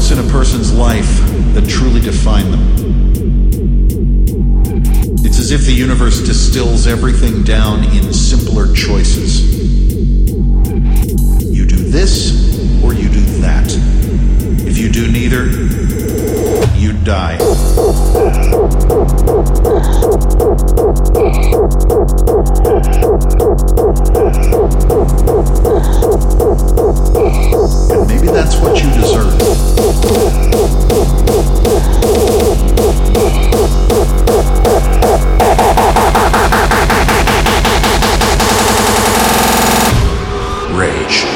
moments in a person's life that truly define them. It's as if the universe distills everything down in simpler choices. You do this, or you do that. If you do neither, you die. Rage.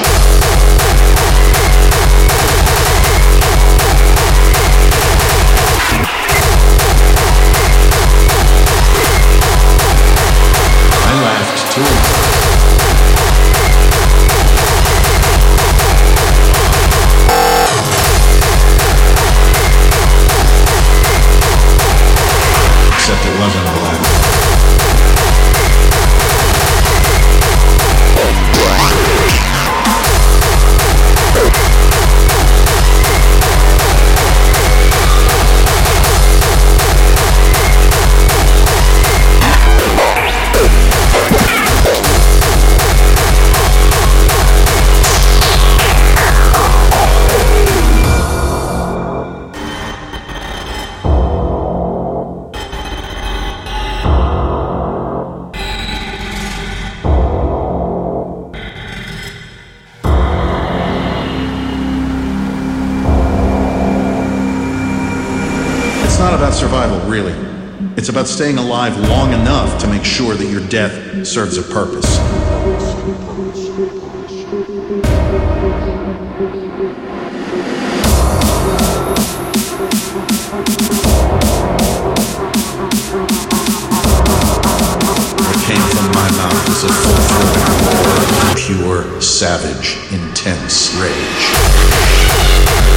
I laughed too. Except it wasn't about survival, really. It's about staying alive long enough to make sure that your death serves a purpose. What came from my mouth was a full-throated roar of pure, savage, intense rage.